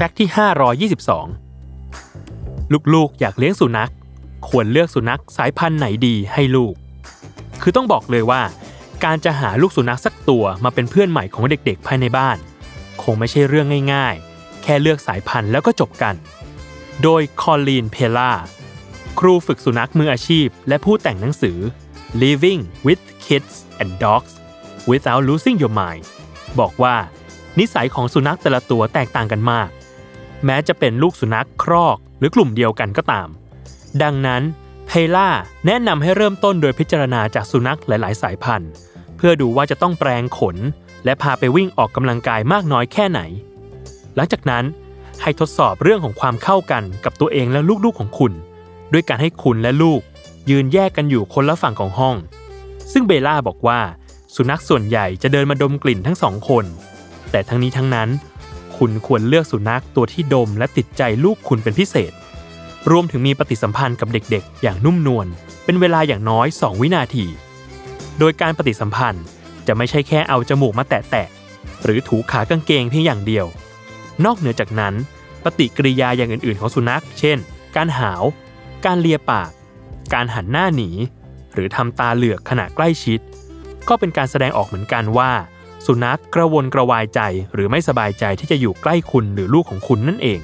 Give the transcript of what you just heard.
fact ที่ 522 ลูกๆ อยากเลี้ยงสุนัข ควรเลือกสุนัขสายพันธุ์ไหนดีให้ลูก คือต้องบอกเลยว่า การจะหาลูกสุนัขสักตัวมาเป็นเพื่อนใหม่ของเด็กๆ ภายในบ้าน คงไม่ใช่เรื่องง่ายๆ แค่เลือกสายพันธุ์แล้วก็จบกัน โดย Colleen Pelar ครูฝึกสุนัขมืออาชีพ และผู้แต่งหนังสือ Living with Kids and Dogs Without Losing Your Mind บอกว่า นิสัยของสุนัขแต่ละตัวแตกต่างกันมาก แม้จะเป็นลูกสุนัขครอกหรือกลุ่มเดียวกันก็ตาม ดังนั้นเพล่าแนะนำให้เริ่มต้นโดยพิจารณาจากสุนัขหลาย ๆ สายพันธุ์ เพื่อดูว่าจะต้องแปลงขน และพาไปวิ่งออกกำลังกายมากน้อยแค่ไหน หลังจากนั้นให้ทดสอบเรื่องของความเข้ากันกับตัวเองและลูกๆของคุณ ด้วยการให้คุณและลูก ยืนแยกกันอยู่คนละฝั่งของห้อง ซึ่งเบล่าบอกว่า สุนัขส่วนใหญ่จะเดินมาดมกลิ่นทั้งสองคน แต่ทั้งนี้ทั้งนั้น คุณควรเลือกสุนัขตัวที่ดมและติดใจลูกคุณเป็นพิเศษ รวมถึงมีปฏิสัมพันธ์กับเด็กๆ อย่างนุ่มนวล เป็นเวลาอย่างน้อย 2 วินาที โดยการปฏิสัมพันธ์จะไม่ใช่แค่เอาจมูกมาแตะๆ หรือถูขากางเกงเพียงอย่างเดียว นอกเหนือจากนั้น ปฏิกิริยาอย่างอื่นๆ ของสุนัข เช่น การหาว การเลียปาก การหันหน้าหนี หรือทำตาเหลือกขณะใกล้ชิด ก็เป็นการแสดงออกเหมือนกันว่า สุนัขกระวนกระวายใจหรือไม่สบายใจที่จะอยู่ใกล้คุณหรือลูกของคุณนั่นเอง